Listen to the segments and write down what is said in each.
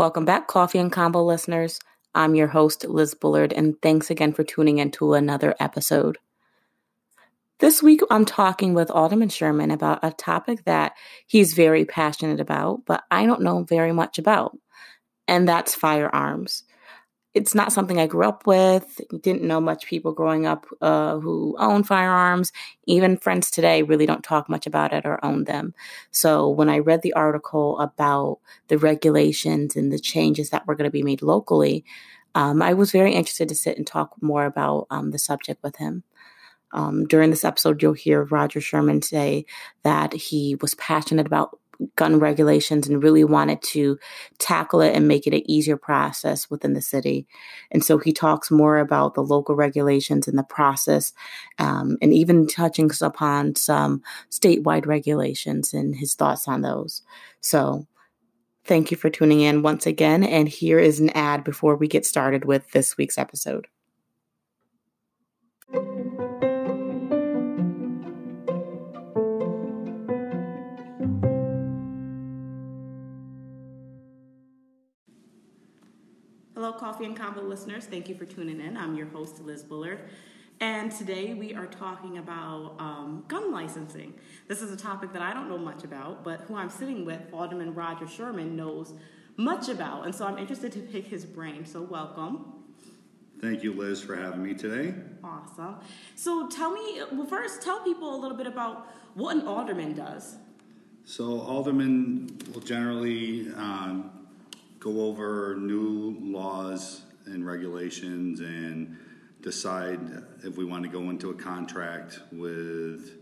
Welcome back, Coffee and Combo listeners. I'm your host, Liz Bullard, and thanks again for tuning in to another episode. This week, I'm talking with Alderman Sherman about a topic that he's very passionate about, but I don't know very much about, and that's firearms it's not something I grew up with. Didn't know much people growing up uh, who own firearms. Even friends today really don't talk much about it or own them. So when I read the article about the regulations and the changes that were going to be made locally, um, I was very interested to sit and talk more about um, the subject with him. Um, during this episode, you'll hear Roger Sherman say that he was passionate about gun regulations and really wanted to tackle it and make it an easier process within the city. And so he talks more about the local regulations and the process, um, and even touching upon some statewide regulations and his thoughts on those. So thank you for tuning in once again. And here is an ad before we get started with this week's episode. Coffee and Combo listeners. Thank you for tuning in. I'm your host, Liz Bullard. And today we are talking about um, gun licensing. This is a topic that I don't know much about, but who I'm sitting with, Alderman Roger Sherman, knows much about. And so I'm interested to pick his brain. So, welcome. Thank you, Liz, for having me today. Awesome. So, tell me, well, first, tell people a little bit about what an alderman does. So, alderman will generally um, go over new laws and regulations and decide if we want to go into a contract with,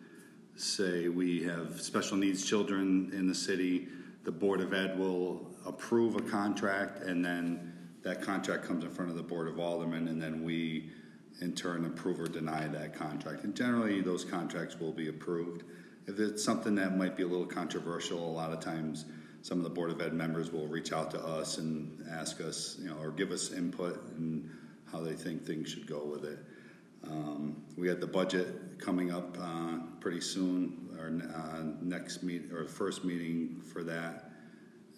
say, we have special needs children in the city. The Board of Ed will approve a contract, and then that contract comes in front of the Board of Aldermen, and then we, in turn, approve or deny that contract. And generally, those contracts will be approved. If it's something that might be a little controversial, a lot of times some of the Board of Ed members will reach out to us and ask us, you know, or give us input and how they think things should go with it. Um, we had the budget coming up uh, pretty soon. Our uh, next meet or first meeting for that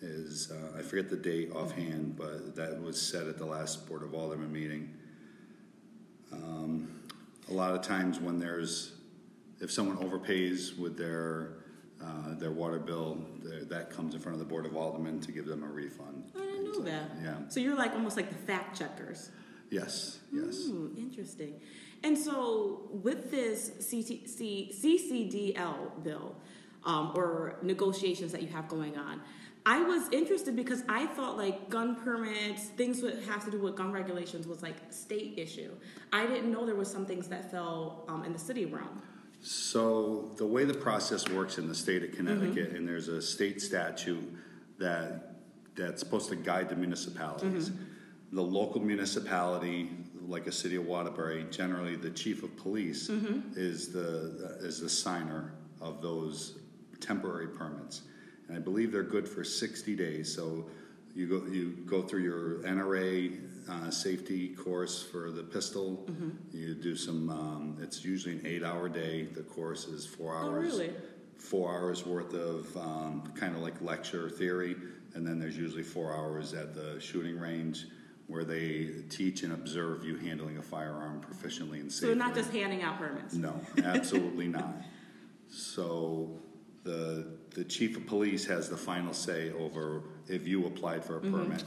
is uh, I forget the date offhand, but that was set at the last Board of Alderman meeting. Um, a lot of times when there's if someone overpays with their uh, their water bill, that comes in front of the Board of Aldermen to give them a refund. I didn't know that. Yeah. So you're like almost like the fact checkers. Yes, yes. Ooh, interesting. And so with this CT, CCDL bill um, or negotiations that you have going on, I was interested because I thought like gun permits, things that have to do with gun regulations was like state issue. I didn't know there was some things that fell um, in the city realm. So the way the process works in the state of Connecticut, mm-hmm. and there's a state statute that that's supposed to guide the municipalities. Mm-hmm. The local municipality, like a city of Waterbury, generally the chief of police mm-hmm. is the is the signer of those temporary permits, and I believe they're good for 60 days. So you go you go through your NRA uh, safety course for the pistol. Mm-hmm. You do some. Um, it's usually an eight-hour day. The course is four hours. Oh, really? Four hours worth of um, kind of like lecture theory, and then there's usually four hours at the shooting range where they teach and observe you handling a firearm proficiently and safely. So not just handing out permits. No, absolutely not. So the the chief of police has the final say over if you applied for a mm-hmm. permit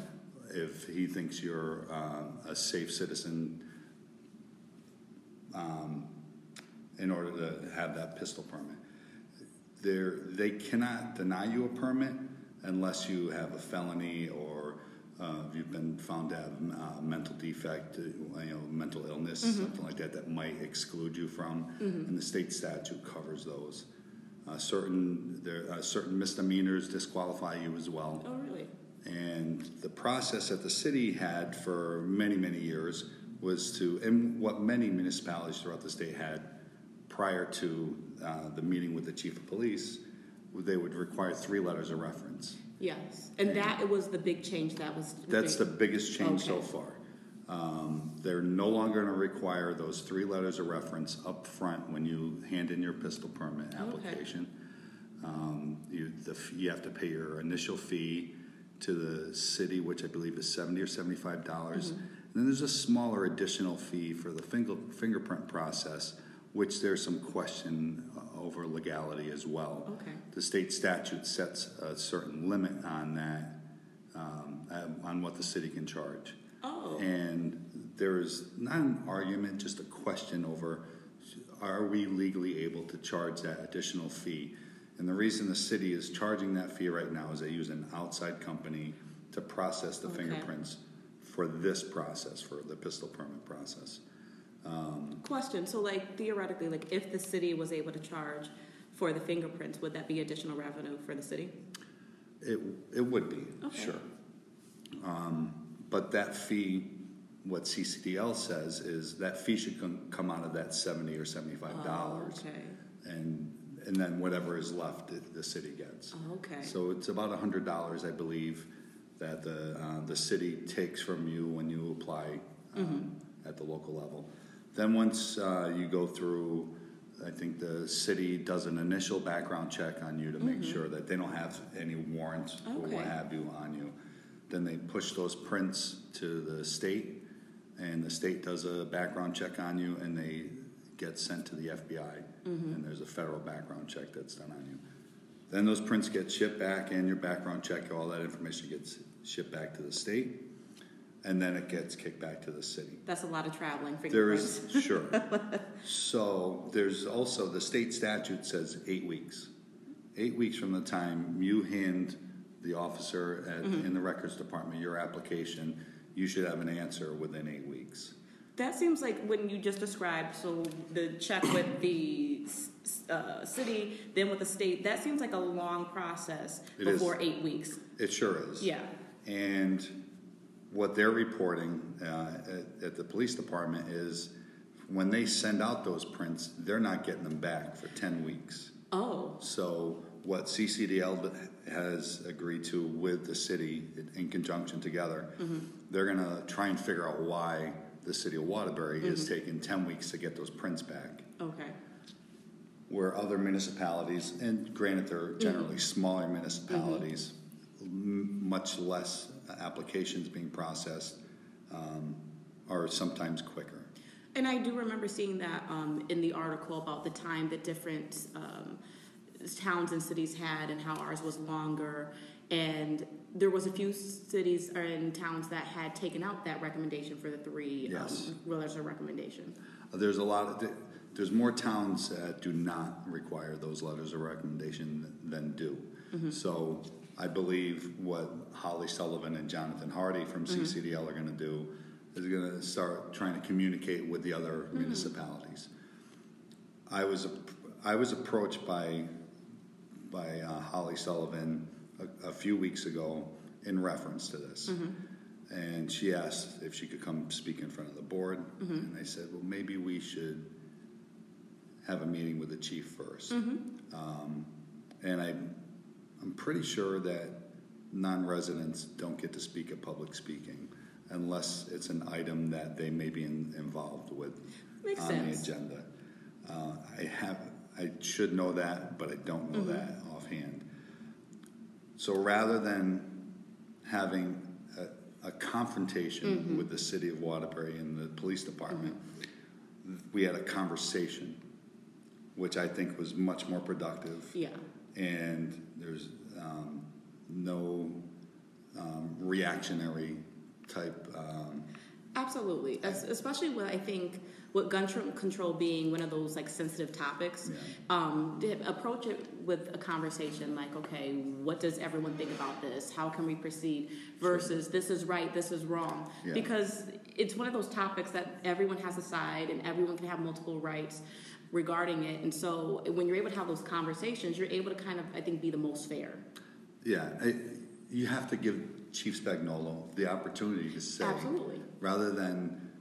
if he thinks you're uh, a safe citizen um, in order to have that pistol permit. They're, they cannot deny you a permit unless you have a felony or uh, you've been found to have uh, mental defect, uh, you know, mental illness, mm-hmm. something like that, that might exclude you from, mm-hmm. and the state statute covers those. Uh, certain there uh, certain misdemeanors disqualify you as well. Oh, really? And the process that the city had for many, many years was to, and what many municipalities throughout the state had prior to uh, the meeting with the chief of police, they would require three letters of reference. Yes, and, that it was the big change that was. That's big. the biggest change okay. so far. Um, they're no longer going to require those three letters of reference up front when you hand in your pistol permit application. Okay. Um, you, the, you have to pay your initial fee to the city, which I believe is seventy or seventy-five dollars. And then there's a smaller additional fee for the finger, fingerprint process, which there's some question uh, over legality as well. Okay. The state statute sets a certain limit on that, um, uh, on what the city can charge. Oh. And there's not an argument, just a question over, are we legally able to charge that additional fee? And the reason the city is charging that fee right now is they use an outside company to process the Okay. fingerprints for this process, for the pistol permit process. Question. So, like theoretically, like if the city was able to charge for the fingerprints, would that be additional revenue for the city? It, it would be, Okay. sure. Um, But that fee, what CCDL says is that fee should come, come out of that seventy or seventy-five dollars. Oh, okay. And, and then whatever is left, the, the city gets. Oh, okay. So it's about a hundred dollars, I believe, that the, uh, the city takes from you when you apply, um, Mm-hmm. at the local level. Then once, uh, you go through, I think the city does an initial background check on you to make sure that they don't have any warrants or Mm-hmm. Okay. what have you on you. Then they push those prints to the state, and the state does a background check on you, and they get sent to the FBI. Mm-hmm. And there's a federal background check that's done on you. Then those prints get shipped back, and your background check, all that information gets shipped back to the state, and then it gets kicked back to the city. That's a lot of traveling There fingerprints. is, sure. So there's also, the state statute says eight weeks. Eight weeks from the time you hand the officer at, in the records department your application, you should have an answer within eight weeks. That seems like when you just described, so the check with the uh, city, then with the state, that seems like a long process It is. before eight weeks. It sure is. Yeah. And what they're reporting uh, at, at the police department is when they send out those prints, they're not getting them back for 10 weeks. Oh, So what CCDL has agreed to with the city in conjunction together, they're gonna try and figure out why the city of Waterbury is taking ten weeks to get those prints back. okay. Where other municipalities, and granted they're generally smaller municipalities, m- much less applications being processed, um, are sometimes quicker. And I do remember seeing that um, in the article about the time that different um, towns and cities had and how ours was longer. And there was a few cities or in towns that had taken out that recommendation for the three Yes. um, letters of recommendation. There's a lot of, there's more towns that do not require those letters of recommendation than do. So I believe what Holly Sullivan and Jonathan Hardy from CCDL are gonna do is gonna start trying to communicate with the other municipalities. I was, ap- I was approached by, by uh, Holly Sullivan a, a few weeks ago in reference to this. And she asked if she could come speak in front of the board. And I said, well, maybe we should have a meeting with the chief 1st Um, and I, I'm pretty sure that non-residents don't get to speak at public speaking unless it's an item that they may be in, involved with Makes on sense. the agenda. Uh, I have, I should know that, but I don't know that offhand. So rather than having a, a confrontation with the city of Waterbury and the police department, we had a conversation, which I think was much more productive. Yeah. And there's um, no um, reactionary type. Um, Absolutely, Es- especially with I think with gun control being one of those like sensitive topics. Yeah. Um, approach it with a conversation like, okay, what does everyone think about this? How can we proceed? Versus this is right, this is wrong. Yeah. Because it's one of those topics that everyone has a side and everyone can have multiple rights regarding it. And so when you're able to have those conversations, you're able to kind of I think be the most fair. yeah, I, you have to give Chief Spagnolo the opportunity to say, Absolutely. rather than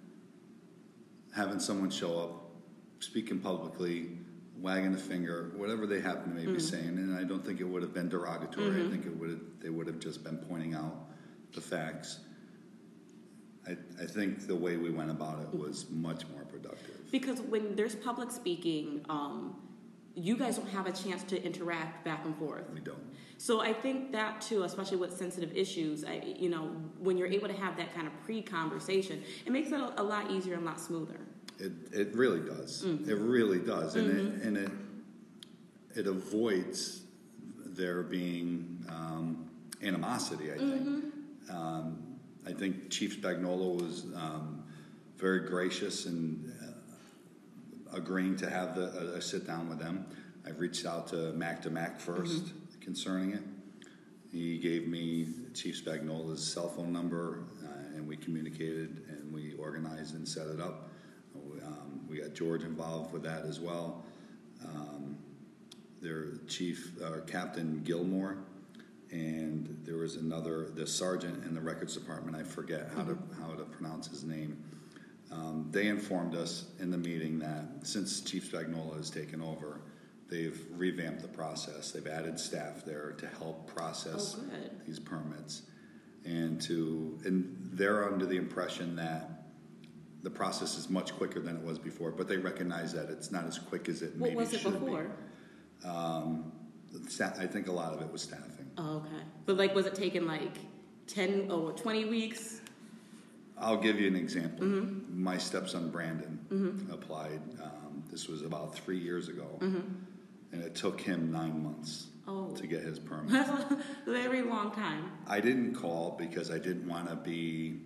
having someone show up, speaking publicly, wagging a finger, whatever they happen to maybe mm-hmm. saying, and I don't think it would have been derogatory. I mm-hmm. think it would have, they would have just been pointing out the facts. I, I think the way we went about it mm-hmm. was much more productive. Because when there's public speaking, um, you guys don't have a chance to interact back and forth. We don't. So I think that too, especially with sensitive issues, I, you know, when you're able to have that kind of pre-conversation, it makes it a, a lot easier and a lot smoother. It, it really does. Mm-hmm. It really does, and it and it it avoids there being um, animosity. I think. Mm-hmm. Um, I think Chief Spagnolo was um, very gracious and agreeing to have the, a, a sit down with them. I've reached out to Mac to Mac 1st concerning it. He gave me Chief Spagnolo's cell phone number, uh, and we communicated and we organized and set it up. Um, we got George involved with that as well. Um, their chief, uh, Captain Gilmore, and there was another, the sergeant in the records department. I forget how to how to pronounce his name. Um, they informed us in the meeting that since Chief Spagnolo has taken over, they've revamped the process. They've added staff there to help process Oh, these permits, and to and they're under the impression that the process is much quicker than it was before. But they recognize that it's not as quick as it What maybe was it should before? be. Um, I think a lot of it was staffing. Oh, okay. But like, was it taking like 10 or 20 weeks? I'll give you an example. Mm-hmm. My stepson Brandon applied. Um, this was about three years ago, and it took him nine months Mm-hmm. Oh. to get his permit. That's a very long time. I didn't call because I didn't want to be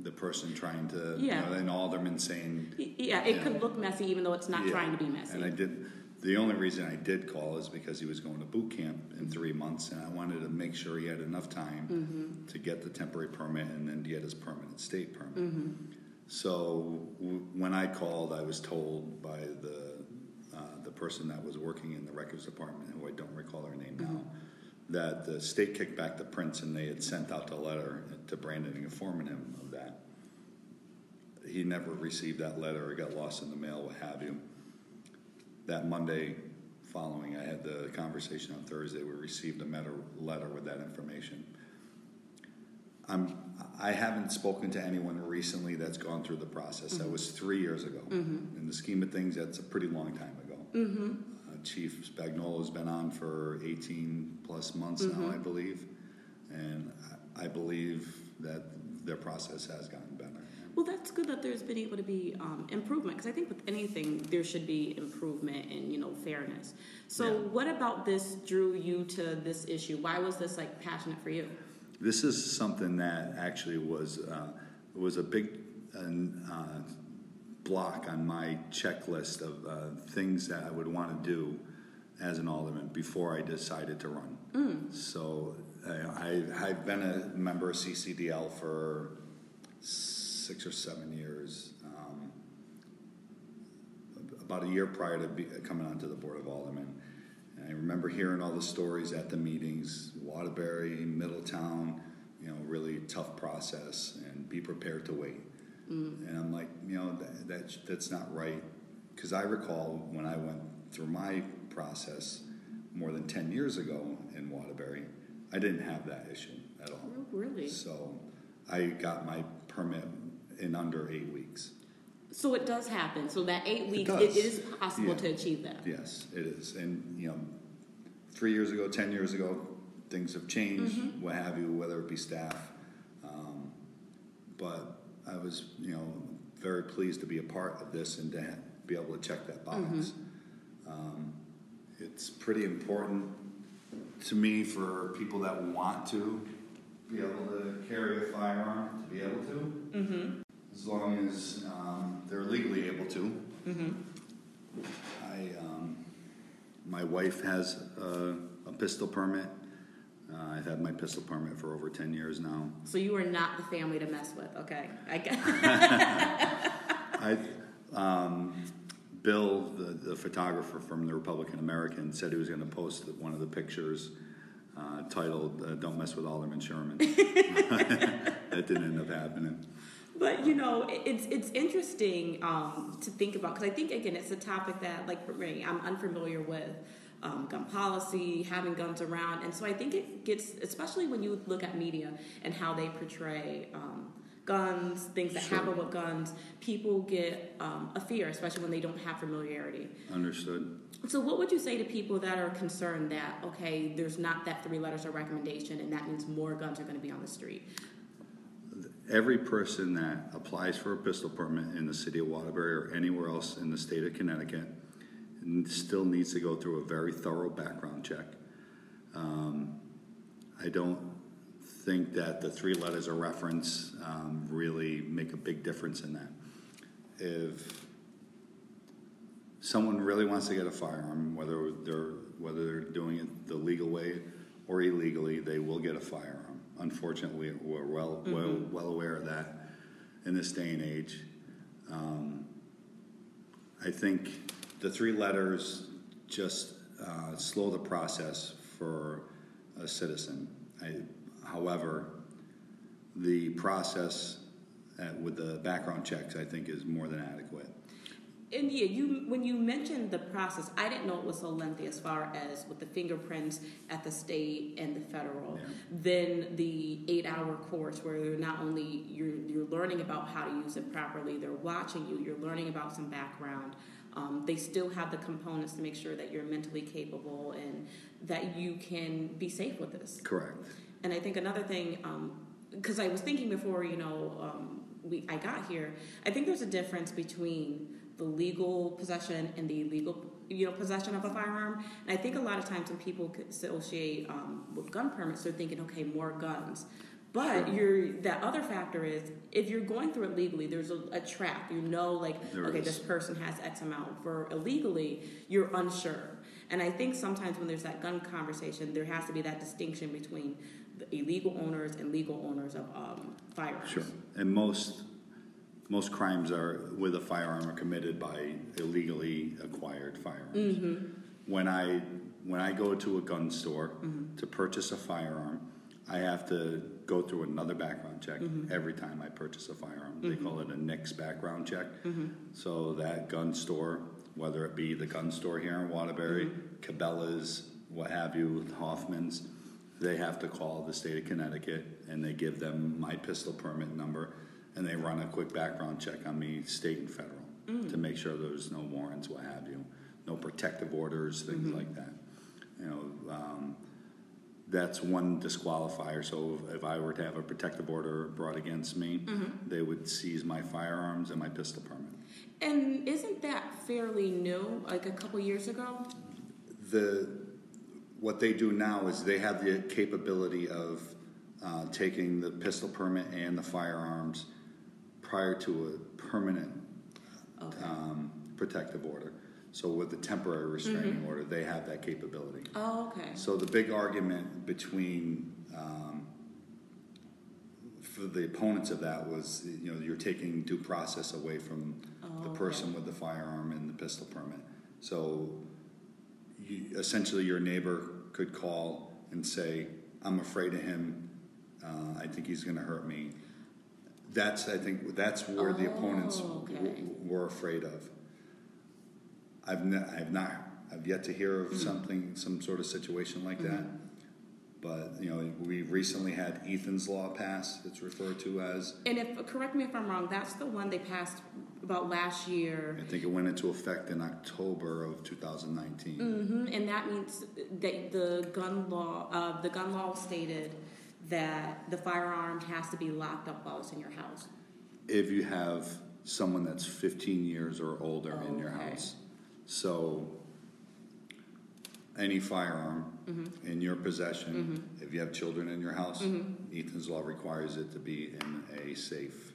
the person trying to, Yeah. you know, an alderman saying, Yeah, it could look messy even though it's not Yeah. trying to be messy. And I did. The only reason I did call is because he was going to boot camp in three months, and I wanted to make sure he had enough time Mm-hmm. to get the temporary permit and then get his permanent state permit. Mm-hmm. So w- when I called, I was told by the uh, the person that was working in the records department, who I don't recall her name now, that the state kicked back the prints and they had sent out the letter to Brandon informing him of that. He never received that letter. It got lost in the mail, what have you. That Monday following, I had the conversation on Thursday. We received a letter, letter with that information. I'm, I haven't spoken to anyone recently that's gone through the process. That mm-hmm. was three years ago. Mm-hmm. In the scheme of things, that's a pretty long time ago. Mm-hmm. Uh, Chief Spagnolo's been on for 18 plus months now, I believe, and I I believe that their process has better. Well, that's good that there's been able to be um, improvement because I think with anything there should be improvement and you know fairness. So, Yeah. what about this drew you to this issue? Why was this like passionate for you? This is something that actually was uh, was a big uh, block on my checklist of uh, things that I would want to do as an alderman before I decided to run. So uh, I, I've been a member of CCDL for six or seven years. Um, about a year prior to be, coming onto the board of aldermen. And I remember hearing all the stories at the meetings, Waterbury, Middletown, you know, really tough process, and be prepared to wait. And I'm like, you know, that, that that's not right, because I recall when I went through my process more than ten years ago in Waterbury, I didn't have that issue at all. Oh, really? So I got my permit in under eight weeks. So it does happen. So that eight weeks, it, it is possible Yeah. to achieve that. Yes, it is. And, you know, three years ago, 10 years ago, things have changed, Mm-hmm. what have you, whether it be staff. Um, but I was, you know, very pleased to be a part of this and to ha- be able to check that box. Mm-hmm. Um, it's pretty important to me for people that want to be able to carry a firearm to be able to, Mm-hmm. as long as um, they're legally able to. Mm-hmm. I, um, my wife has a, a pistol permit. Uh, I've had my pistol permit for over 10 years now. So you are not the family to mess with. Okay, I get. I, um, Bill, the, the photographer from the Republican American, said he was going to post one of the pictures uh, titled uh, Don't Mess with Alderman Sherman. that didn't end up happening. But you know, it's it's interesting um, to think about because I think again it's a topic that like for me I'm unfamiliar with um, gun policy, having guns around, and so I think it gets especially when you look at media and how they portray um, guns, things that Sure. happen with guns, people get um, a fear, especially when they don't have familiarity. Understood. So, what would you say to people that are concerned that okay, there's not that three letters of recommendation, and that means more guns are going to be on the street? Every person that applies for a pistol permit in the city of Waterbury or anywhere else in the state of Connecticut still needs to go through a very thorough background check. Um, I don't think that the three letters of reference um, really make a big difference in that. If someone really wants to get a firearm, whether they're whether they're doing it the legal way or illegally, they will get a firearm. Unfortunately, we're well well well aware of that in this day and age. Um, I think the three letters just uh, slow the process for a citizen. I, however, the process uh, with the background checks, I think, is more than adequate. And yeah, you when you mentioned the process, I didn't know it was so lengthy as far as with the fingerprints at the state and the federal. Yeah. Then the eight-hour course where you're not only you're you're learning about how to use it properly, they're watching you, you're learning about some background. Um, they still have the components to make sure that you're mentally capable and that you can be safe with this. Correct. And I think another thing, because I was thinking before, you know, um, we I got here, I think there's a difference between the legal possession and the illegal, you know, possession of a firearm. And I think a lot of times when people associate um, with gun permits, they're thinking, okay, more guns. But you're that other factor is if you're going through it legally, there's a, a trap. You know, like There okay, is. this person has X amount. For illegally, you're unsure. And I think sometimes when there's that gun conversation, there has to be that distinction between the illegal owners and legal owners of um, firearms. Sure. And most most crimes are with a firearm are committed by illegally acquired firearms. Mm-hmm. When I when I go to a gun store mm-hmm. to purchase a firearm, I have to go through another background check mm-hmm. every time I purchase a firearm. They call it a NICS background check. So that gun store, whether it be the gun store here in Waterbury, Cabela's, what have you, Hoffman's, they have to call the state of Connecticut and they give them my pistol permit number and they run a quick background check on me, state and federal, mm. to make sure there's no warrants, what have you, no protective orders, things mm-hmm. like that. You know, um, that's one disqualifier. So if I were to have a protective order brought against me, mm-hmm. they would seize my firearms and my pistol permit. And isn't that fairly new? Like a couple years ago? the what they do now is they have the capability of uh, taking the pistol permit and the firearms prior to a permanent Okay. um, protective order. So with the temporary restraining order, they have that capability. Oh, okay. So the big argument between um, for the opponents of that was, you know, you're taking due process away from the Oh, person with the firearm and the pistol permit. So you, essentially, your neighbor could call and say, "I'm afraid of him. Uh, I think he's going to hurt me." That's, I think, that's where the opponents Oh, okay. w- were afraid of. I've, ne- I've not, I've yet to hear Mm-hmm. of something, some sort of situation like that. But, you know, we recently had Ethan's Law pass, it's referred to as. And if correct me if I'm wrong, that's the one they passed about last year. I think it went into effect in October of 2019. Mm-hmm. And that means that the gun law, uh, the gun law stated that the firearm has to be locked up while it's in your house. If you have someone that's 15 years or older in your Okay. house. So, any firearm Mm-hmm. in your possession, if you have children in your house, Ethan's Law requires it to be in a safe.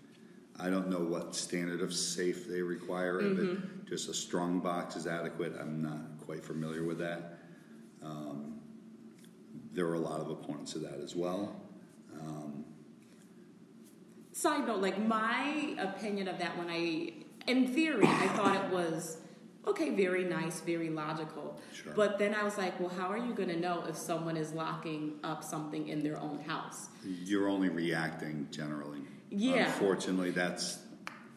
I don't know what standard of safe they require. If Mm-hmm. it, just a strong box is adequate, I'm not quite familiar with that. Um, there are a lot of opponents of that as well. Side note, like my opinion of that when I, in theory, I thought it was okay, very nice, very logical. Sure. But then I was like, well, how are you going to know if someone is locking up something in their own house? You're only reacting generally. Yeah. Unfortunately, that's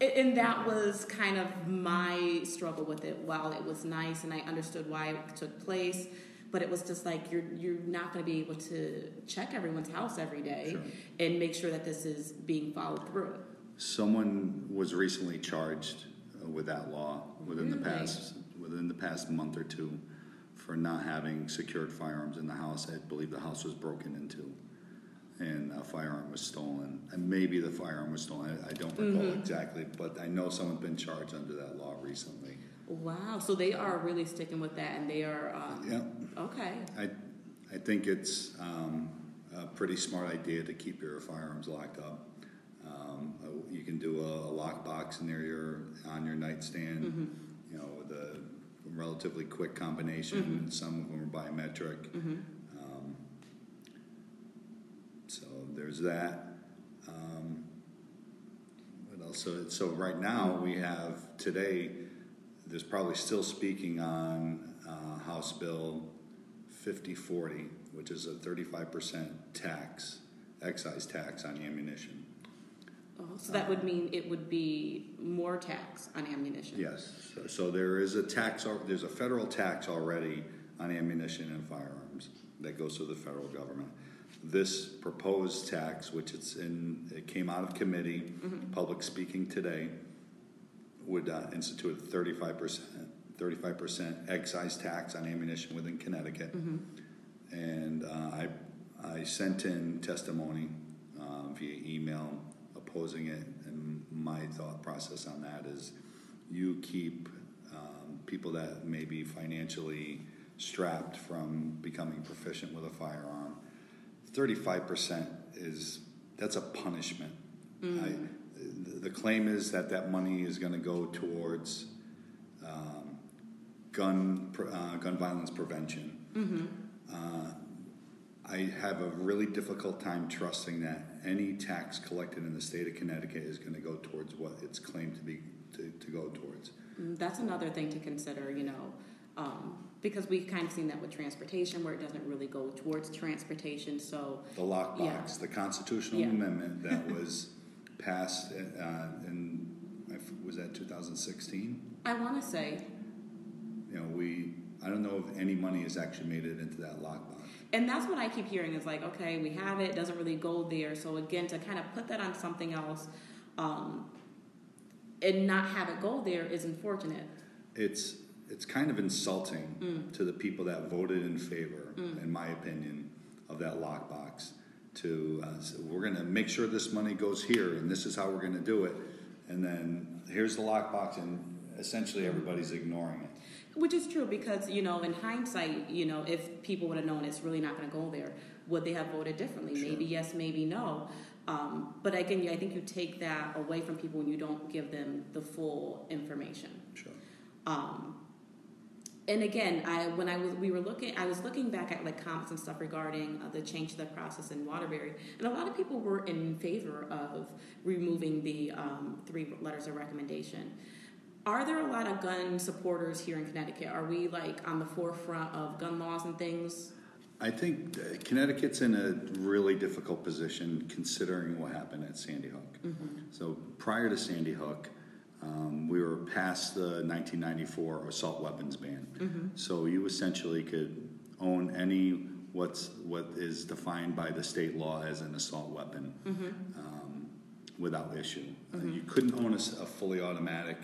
And- that was kind of my struggle with it. While it was nice and I understood why it took place, but it was just like you're you're not going to be able to check everyone's house every day Sure. and make sure that this is being followed through. Someone was recently charged uh, with that law within the past, within the past month or two for not having secured firearms in the house. I believe the house was broken into and a firearm was stolen. And maybe the firearm was stolen, I I don't recall Mm-hmm. exactly, but I know someone's been charged under that law recently. Wow, so they are really sticking with that, and they are um, Yeah, okay. I, I think it's um, a pretty smart idea to keep your firearms locked up. Um, uh, you can do a, a lockbox near your on your nightstand. Mm-hmm. You know, with a relatively quick combination. Some of them are biometric. Mm-hmm. Um, so there's that. Um, what else? So, so right now we have today. There's probably still speaking on uh, House Bill 5040, which is a 35% tax, excise tax on ammunition. Oh, so that would mean it would be more tax on ammunition. Yes, so, so there is a tax, there's a federal tax already on ammunition and firearms that goes to the federal government. This proposed tax, which it's in, it came out of committee, public speaking today, would uh, institute a thirty-five percent, thirty-five percent excise tax on ammunition within Connecticut. And uh, I, I sent in testimony uh, via email opposing it, and my thought process on that is you keep um, people that may be financially strapped from becoming proficient with a firearm. Thirty-five percent is that's a punishment. I, the, claim is that that money is going to go towards um, gun uh, gun violence prevention. Uh, I have a really difficult time trusting that any tax collected in the state of Connecticut is going to go towards what it's claimed to be to, to go towards. Mm, That's another thing to consider, you know, um, because we've kind of seen that with transportation where it doesn't really go towards transportation. So, The lockbox, Yeah. the constitutional Yeah. amendment that was passed uh, in was that 2016. I want to say, You know, we I don't know if any money has actually made it into that lockbox. and that's what I keep hearing is like, okay, we have it, it doesn't really go there. So, again, to kind of put that on something else um, and not have it go there is unfortunate. it's it's kind of insulting to the people that voted in favor, in my opinion, of that lockbox. To uh, say, we're going to make sure this money goes here, and this is how we're going to do it, and then here's the lockbox, and essentially everybody's ignoring it. Which is true because, you know, in hindsight, you know, if people would have known it's really not going to go there, would they have voted differently? Sure. Maybe yes, maybe no. Um, but again, I think you take that away from people when you don't give them the full information. Sure. Um, and again, I when I was we were looking, I was looking back at like comments and stuff regarding uh, the change to the process in Waterbury, and a lot of people were in favor of removing the um, three letters of recommendation. Are there a lot of gun supporters here in Connecticut? Are we like on the forefront of gun laws and things? I think uh, Connecticut's in a really difficult position considering what happened at Sandy Hook. So prior to Sandy Hook, um, we were past the 1994 assault weapons ban. So you essentially could own any what's what is defined by the state law as an assault weapon um, without issue. Uh, you couldn't own a fully automatic.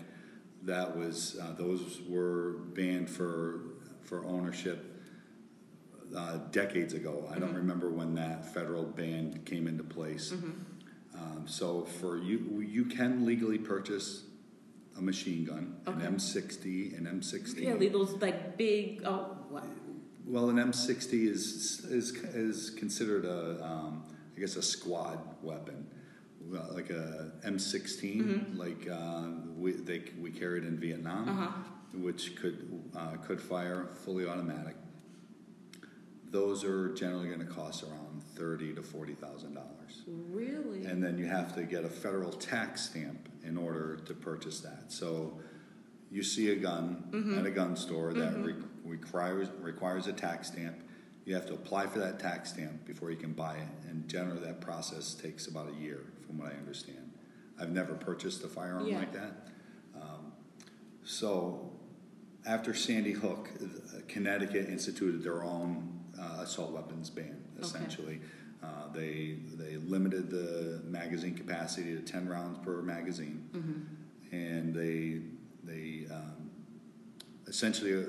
That was uh, those were banned for for ownership uh, decades ago. I don't remember when that federal ban came into place. Um, so for you, you can legally purchase a machine gun, Okay. an M60, an M16. Really, those like big. Oh, what? Well, an M60 is is is considered a um, I guess a squad weapon, like a M16, like uh, we they, we carried in Vietnam, Uh-huh. which could uh, could fire fully automatic. Those are generally going to cost around thirty to forty thousand dollars, Really? and then you have to get a federal tax stamp in order to purchase that. So. You see a gun at a gun store that re- requires requires a tax stamp. You have to apply for that tax stamp before you can buy it, and generally that process takes about a year, from what I understand. I've never purchased a firearm Yeah. like that, um, so after Sandy Hook, uh, Connecticut instituted their own uh, assault weapons ban. Essentially, uh, they they limited the magazine capacity to ten rounds per magazine, and they they um, essentially uh,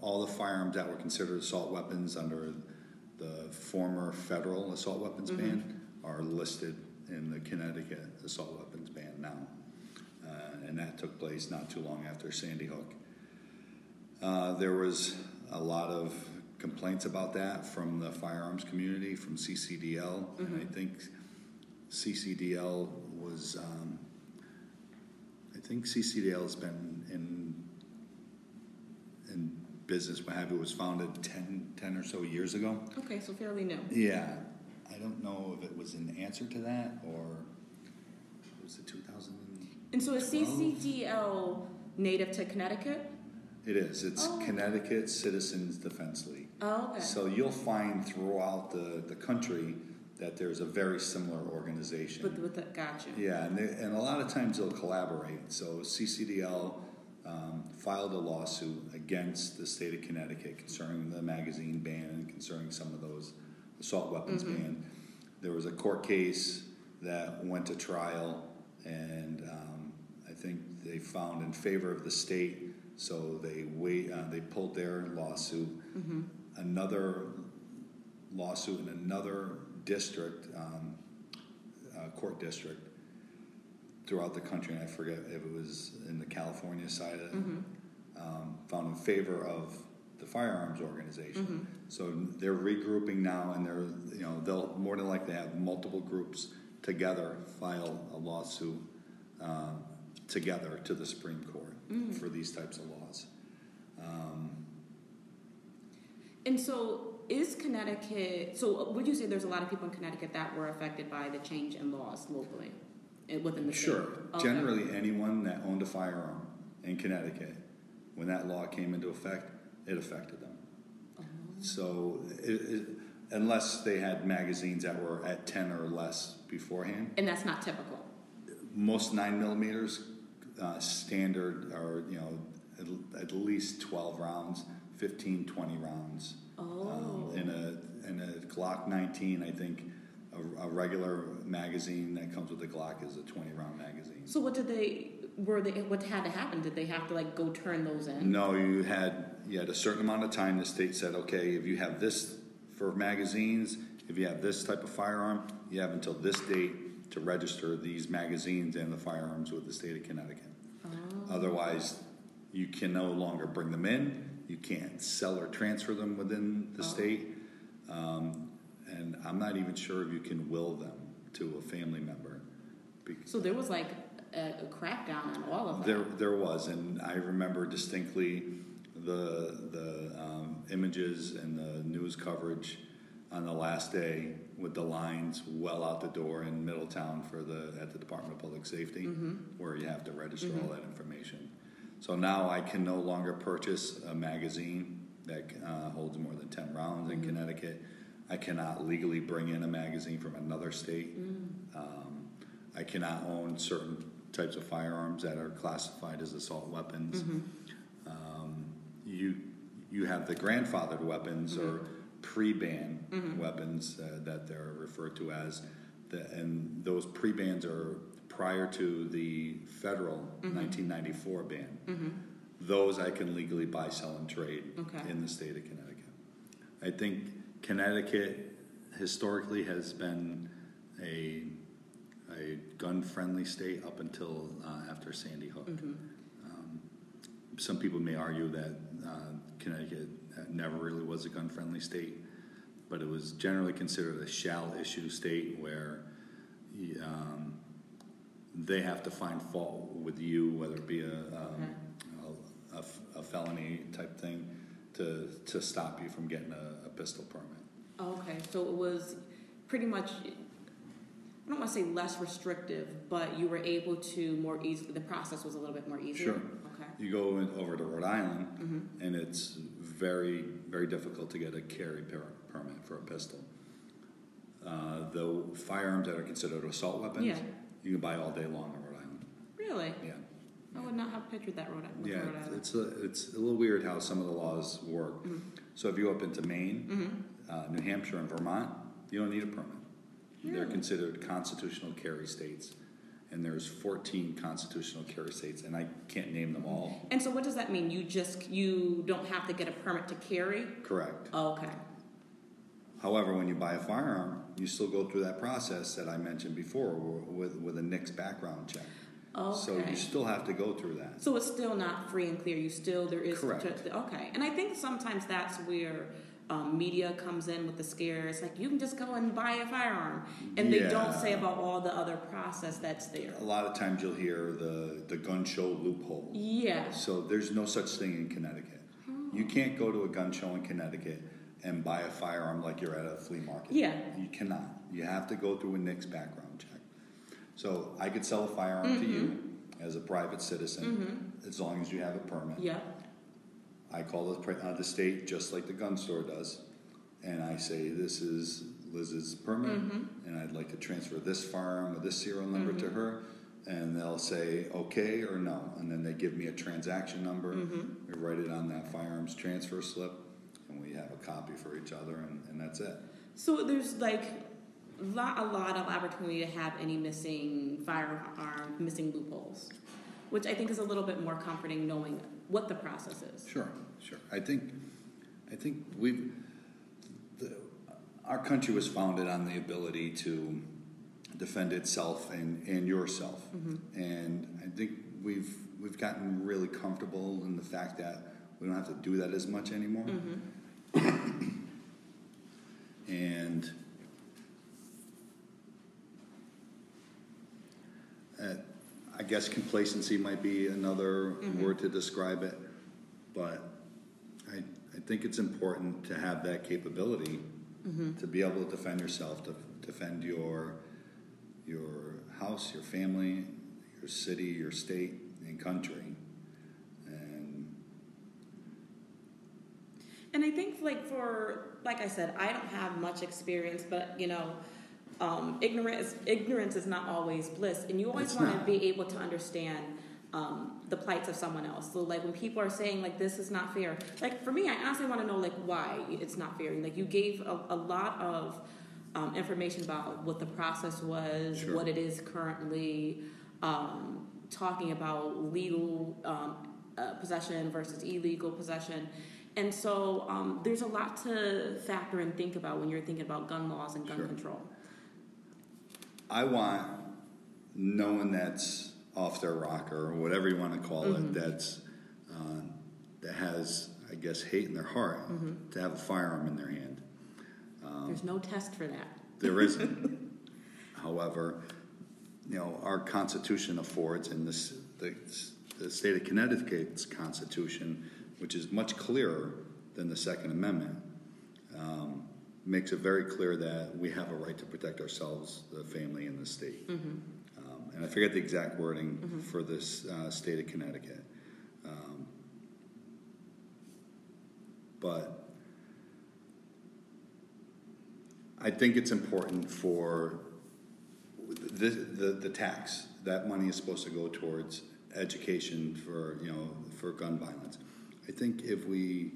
all the firearms that were considered assault weapons under the former federal assault weapons ban are listed in the Connecticut assault weapons ban now, uh, and that took place not too long after Sandy Hook. Uh, there was a lot of complaints about that from the firearms community, from CCDL, and I think CCDL was, um, I think CCDL has been in in business, what have you, was founded 10, 10 or so years ago. Okay, so fairly new. Yeah, I don't know if it was an answer to that or was it 2000? And so is CCDL native to Connecticut? It is. It's Oh. Connecticut Citizens Defense League. Oh, okay. So you'll find throughout the, the country that there's a very similar organization. With, with the, gotcha. Yeah, and, they, and a lot of times they'll collaborate. So CCDL um, filed a lawsuit against the state of Connecticut concerning the magazine ban and concerning some of those assault weapons ban. There was a court case that went to trial, and um, I think they found in favor of the state. So they wait. Uh, they pulled their lawsuit. Another lawsuit in another district, um, uh, court district throughout the country, and I forget if it was in the California side of it, um, found in favor of the firearms organization. So they're regrouping now, and they're you know they'll more than likely have multiple groups together file a lawsuit um, together to the Supreme Court mm. for these types of laws. Um, and so is Connecticut, so would you say there's a lot of people in Connecticut that were affected by the change in laws locally eh, within the state? Sure. Okay. Generally, anyone that owned a firearm in Connecticut, when that law came into effect, it affected them. Oh. So, it, it, unless they had magazines that were at 10 or less beforehand, And that's not typical. most 9 millimeters uh, standard or you know, at, at least 12 rounds, 15, 20 rounds. Oh. Um, in a in a Glock 19, I think a, a regular magazine that comes with the Glock is a 20 round magazine. So what did they, were they, what had to happen? Did they have to like go turn those in? No, you had you had a certain amount of time. The state said, okay, if you have this for magazines, if you have this type of firearm, you have until this date to register these magazines and the firearms with the state of Connecticut. Otherwise, you can no longer bring them in. You can't sell or transfer them within the state, um, and I'm not even sure if you can will them to a family member. So there was like a, a crackdown on all of them. There, there was, and I remember distinctly the the um, images and the news coverage on the last day with the lines well out the door in Middletown for the at the Department of Public Safety, where you have to register all that information. So now I can no longer purchase a magazine that uh, holds more than ten rounds in Connecticut. I cannot legally bring in a magazine from another state. Um, I cannot own certain types of firearms that are classified as assault weapons. Um, you you have the grandfathered weapons or pre-ban weapons uh, that they're referred to as, the, and those pre-bans are prior to the federal 1994 ban. Those I can legally buy, sell, and trade Okay. in the state of Connecticut. I think Connecticut historically has been a a gun-friendly state up until uh, after Sandy Hook. Um, some people may argue that uh, Connecticut never really was a gun-friendly state, but it was generally considered a shall-issue state where um, they have to find fault with you, whether it be a, um, a, a f- a felony type thing, to to stop you from getting a, a pistol permit. Oh, okay, so it was pretty much, I don't want to say less restrictive, but you were able to more easily, the process was a little bit more easier? Sure. Okay. You go in, over to Rhode Island, and it's very, very difficult to get a carry per- permit for a pistol. Uh, the firearms that are considered assault weapons, Yeah. you can buy all day long in Rhode Island. Really? Yeah. I would not have pictured that Rhode Island. Yeah, Rhode Island. it's a, it's a little weird how some of the laws work. Mm-hmm. So if you go up into Maine, uh, New Hampshire, and Vermont, you don't need a permit. They're Really? considered constitutional carry states, and there's 14 constitutional carry states, and I can't name them all. And so, what does that mean? You just you don't have to get a permit to carry? Correct. Oh, okay. However, when you buy a firearm, you still go through that process that I mentioned before with with a NICS background check. Okay. So you still have to go through that. So it's still not free and clear. You still there is Correct. okay, and I think sometimes that's where um, media comes in with the scares. Like you can just go and buy a firearm, and they don't say about all the other process that's there. A lot of times you'll hear the the gun show loophole. Yeah. So there's no such thing in Connecticut. Hmm. You can't go to a gun show in Connecticut and buy a firearm like you're at a flea market. Yeah. You cannot. You have to go through a NICS background check. So I could sell a firearm to you Mm-hmm. as a private citizen as long as you have a permit. Yeah. I call the, uh, the state just like the gun store does, and I say, this is Liz's permit, Mm-hmm. and I'd like to transfer this farm or this serial number to her, and they'll say okay or no, and then they give me a transaction number, Mm-hmm. we write it on that firearm's transfer slip, and we have a copy for each other, and, and that's it. So there's like lot, a lot of opportunity to have any missing firearm, missing loopholes, which I think is a little bit more comforting knowing what the process is. Sure, sure. I think, I think we've, the, our country was founded on the ability to defend itself and, and yourself. And I think we've, we've gotten really comfortable in the fact that we don't have to do that as much anymore. and uh, I guess complacency might be another mm-hmm. word to describe it, but I, I think it's important to have that capability mm-hmm. to be able to defend yourself, to defend your your house, your family, your city, your state, and country. And And I think, like for, like I said, I don't have much experience, but you know, um, ignorance ignorance is not always bliss, and you always want to be able to understand um, the plights of someone else. So, like when people are saying like this is not fair, like for me, I honestly want to know like why it's not fair. Like you gave a, a lot of um, information about what the process was, Sure. what it is currently, um, talking about legal um, uh, possession versus illegal possession. And so um, there's a lot to factor and think about when you're thinking about gun laws and gun Sure. control. I want no one that's off their rocker or whatever you want to call it that's uh, that has I guess hate in their heart to have a firearm in their hand. there's no test for that. There isn't. However, you know our Constitution affords, and this the, the state of Connecticut's Constitution, which is much clearer than the Second Amendment, um, makes it very clear that we have a right to protect ourselves, the family, and the state. Um, and I forget the exact wording for this uh, state of Connecticut. Um, but I think it's important for the, the, the tax. That money is supposed to go towards education for, you know, for gun violence. I think if we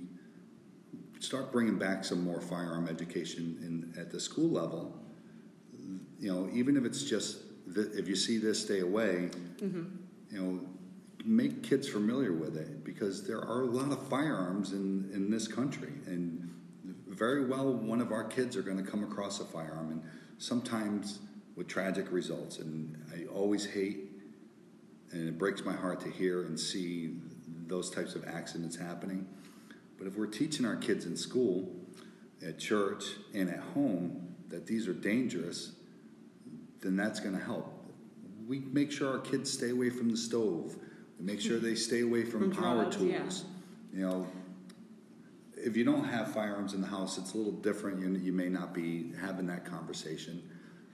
start bringing back some more firearm education in, at the school level, you know, even if it's just, if you see this, stay away, mm-hmm. you know, make kids familiar with it because there are a lot of firearms in, in this country. And very well, one of our kids are going to come across a firearm, and sometimes with tragic results. And I always hate, and it breaks my heart to hear and see those types of accidents happening. But if we're teaching our kids in school, at church, and at home that these are dangerous, then that's going to help. We make sure our kids stay away from the stove. We make sure they stay away from, From power drugs, tools. yeah. You know, if you don't have firearms in the house, it's a little different. You, you may not be having that conversation,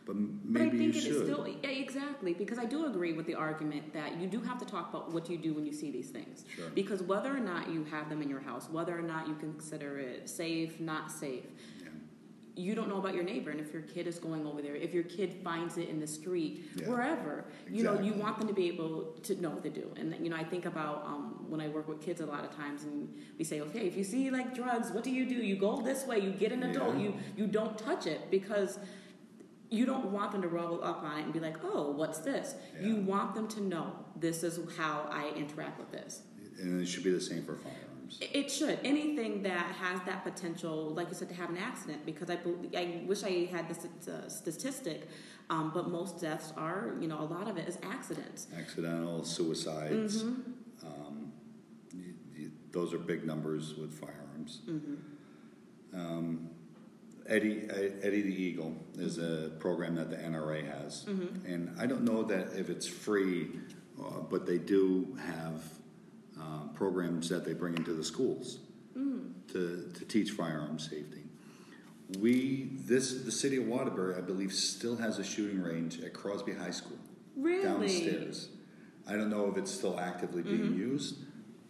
but maybe but I think you it is should. still yeah, exactly because I do agree with the argument that you do have to talk about what you do when you see these things. Sure. Because whether or not you have them in your house, whether or not you consider it safe, not safe, Yeah. you don't know about your neighbor and if your kid is going over there if your kid finds it in the street Yeah. wherever you know you want them to be able to know what to do and you know i think about um, when i work with kids a lot of times and we say okay if you see like drugs what do you do you go this way you get an adult Yeah. you you don't touch it because you don't want them to roll up on it and be like oh what's this you want them to know this is how i interact with this And it should be the same for firearms. it should anything that has that potential, like you said, to have an accident. Because I, I wish I had this uh, statistic, um, but most deaths are, you know, a lot of it is accidents. Accidental suicides. Mm-hmm. Um, y- y- those are big numbers with firearms. Mm-hmm. Um, Eddie, Eddie the Eagle is a program that the NRA has, Mm-hmm. and I don't know that if it's free, uh, but they do have uh, programs that they bring into the schools Mm. to, to teach firearm safety. We this the city of Waterbury, I believe, still has a shooting range at Crosby High School Really? downstairs. I don't know if it's still actively being Mm-hmm. used,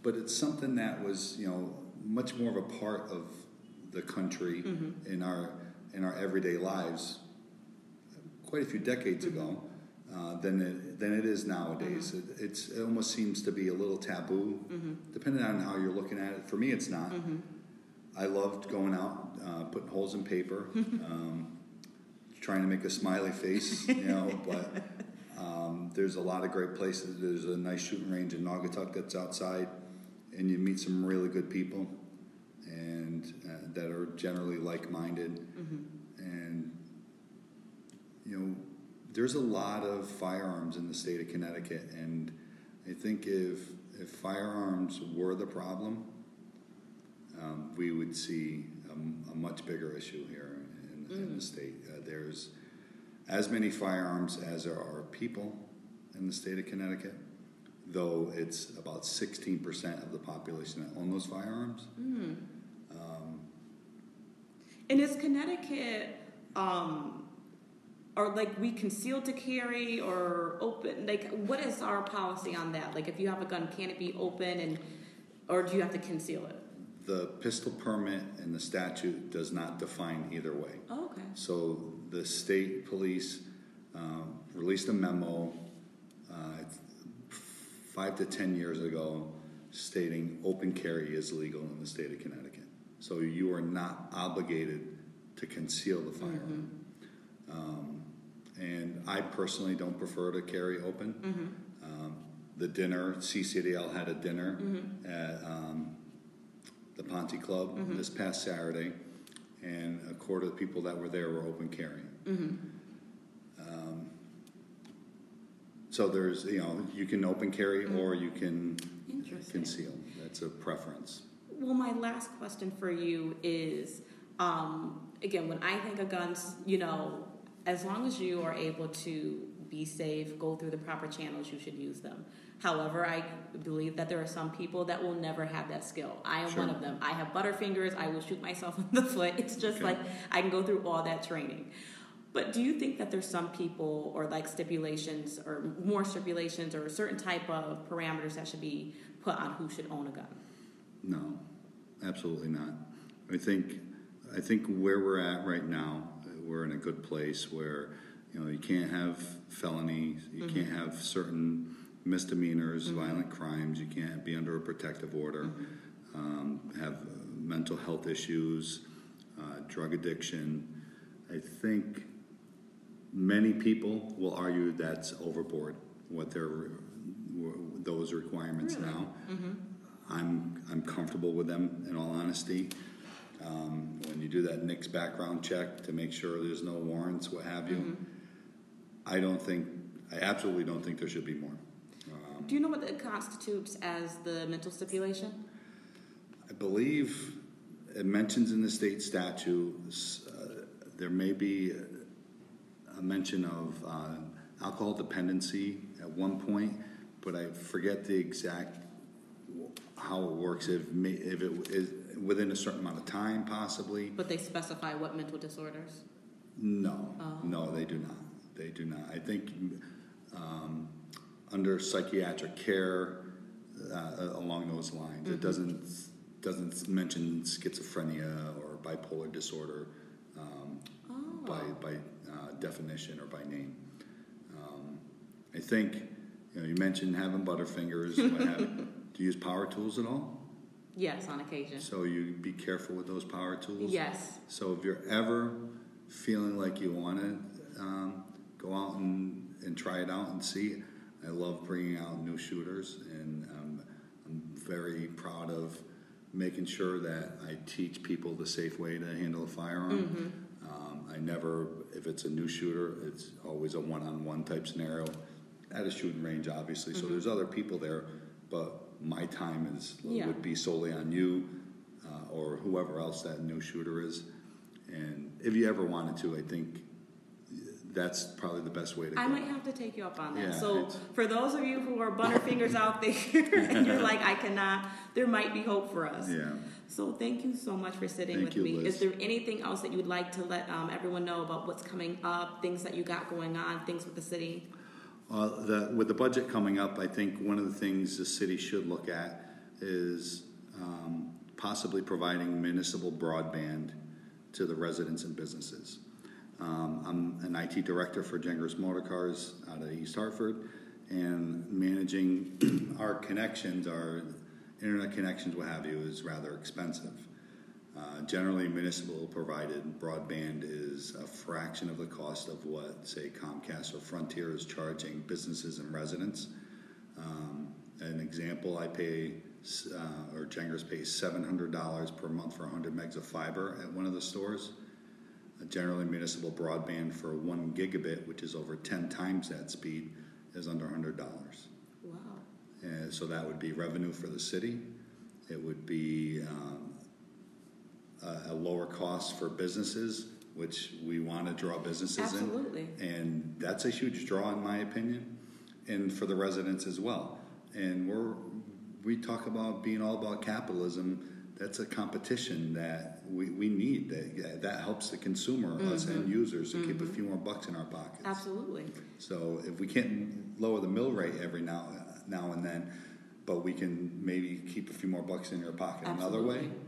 but it's something that was, you know, much more of a part of the country Mm-hmm. in our in our everyday lives quite a few decades Mm-hmm. ago uh, than it, than it is nowadays. It, it's it almost seems to be a little taboo, Mm-hmm. depending on how you're looking at it. For me, it's not. I loved going out, uh, putting holes in paper, um, trying to make a smiley face, you know. but um, there's a lot of great places. There's a nice shooting range in Naugatuck that's outside, and you meet some really good people, and uh, that are generally like-minded, and you know, there's a lot of firearms in the state of Connecticut, and I think if if firearms were the problem, um, we would see a, a much bigger issue here in, in the state. Uh, there's as many firearms as there are people in the state of Connecticut, though it's about 16% of the population that own those firearms. And is Connecticut, um, or like we concealed to carry or open? Like, what is our policy on that? Like, if you have a gun, can it be open and, or do you have to conceal it? The pistol permit and the statute does not define either way. Oh, okay. So the state police um, released a memo uh, five to ten years ago stating open carry is legal in the state of Connecticut. So you are not obligated to conceal the firearm. Um, and I personally don't prefer to carry open. Um, the dinner, CCDL had a dinner at um, the Ponte Club this past Saturday, and a quarter of the people that were there were open carrying. Um, so there's, you know, you can open carry or you can conceal. That's a preference. Well, my last question for you is um, again, when I think of guns, you know, as long as you are able to be safe, go through the proper channels, you should use them. However, I believe that there are some people that will never have that skill. I am one of them. I have butterfingers. I will shoot myself in the foot. It's just Okay. like I can go through all that training. But do you think that there's some people or like stipulations or more stipulations or a certain type of parameters that should be put on who should own a gun? No, absolutely not. I think I think where we're at right now, we're in a good place where you know you can't have felonies, you can't have certain misdemeanors, violent crimes, you can't be under a protective order, um, have mental health issues, uh, drug addiction. I think many people will argue that's overboard what their those requirements Really? now. I'm I'm comfortable with them in all honesty. Um, when you do that NICS background check to make sure there's no warrants, what have you, I don't think I absolutely don't think there should be more. Um, Do you know what that constitutes as the mental stipulation? I believe it mentions in the state statute uh, there may be a mention of uh, alcohol dependency at one point, but I forget the exact how it works. If if it is within a certain amount of time, possibly. But they specify what mental disorders. No, Oh. no, they do not. They do not. I think um, under psychiatric care, uh, along those lines, it doesn't doesn't mention schizophrenia or bipolar disorder. Um, by, by uh, definition or by name. Um, I think, you know, you mentioned having Butterfingers. what have, do you use power tools at all? Yes, on occasion. So you be careful with those power tools. Yes. So if you're ever feeling like you want to um, go out and, and try it out and see, I love bringing out new shooters, and um, I'm very proud of making sure that I teach people the safe way to handle a firearm. Um, I never, if it's a new shooter, it's always a one-on-one type scenario at a shooting range, obviously. So there's other people there, but my time is Yeah. would be solely on you uh, or whoever else that new shooter is. And if you ever wanted to, I think that's probably the best way to go. I might have to take you up on that. Yeah, so, it's- for those of you who are butterfingers out there and you're like, I cannot, there might be hope for us. Yeah. So, thank you so much for sitting Thank with you, me. Liz. Is there anything else that you would like to let um, everyone know about what's coming up, things that you got going on, things with the city? Uh, the, with the budget coming up, I think one of the things the city should look at is um, possibly providing municipal broadband to the residents and businesses. Um, I'm an IT director for Gengras Motor Cars out of East Hartford, and managing our connections, our internet connections, what have you, is rather expensive. Uh, generally, municipal provided broadband is a fraction of the cost of what, say, Comcast or Frontier is charging businesses and residents. Um, an example, I pay, uh, or Gengras pays $700 per month for 100 megs of fiber at one of the stores. Uh, generally, municipal broadband for one gigabit, which is over 10 times that speed, is under $100. Wow. And so that would be revenue for the city. It would be um, a, a lower cost for businesses, which we want to draw businesses Absolutely. in. And that's a huge draw, in my opinion, and for the residents as well. And we're we talk about being all about capitalism. That's a competition that we, we need. That that helps the consumer, us mm-hmm. end users, to keep a mm-hmm. few more bucks in our pockets. Absolutely. So if we can't lower the mill rate every now now and then, but we can maybe keep a few more bucks in your pocket another way, Absolutely.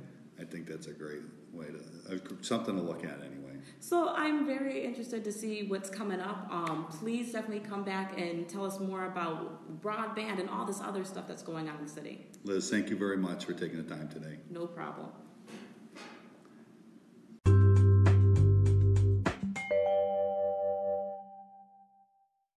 I think that's a great way to uh, something to look at anyway. So I'm very interested to see what's coming up. Um, please definitely come back and tell us more about broadband and all this other stuff that's going on in the city. Liz, thank you very much for taking the time today. No problem.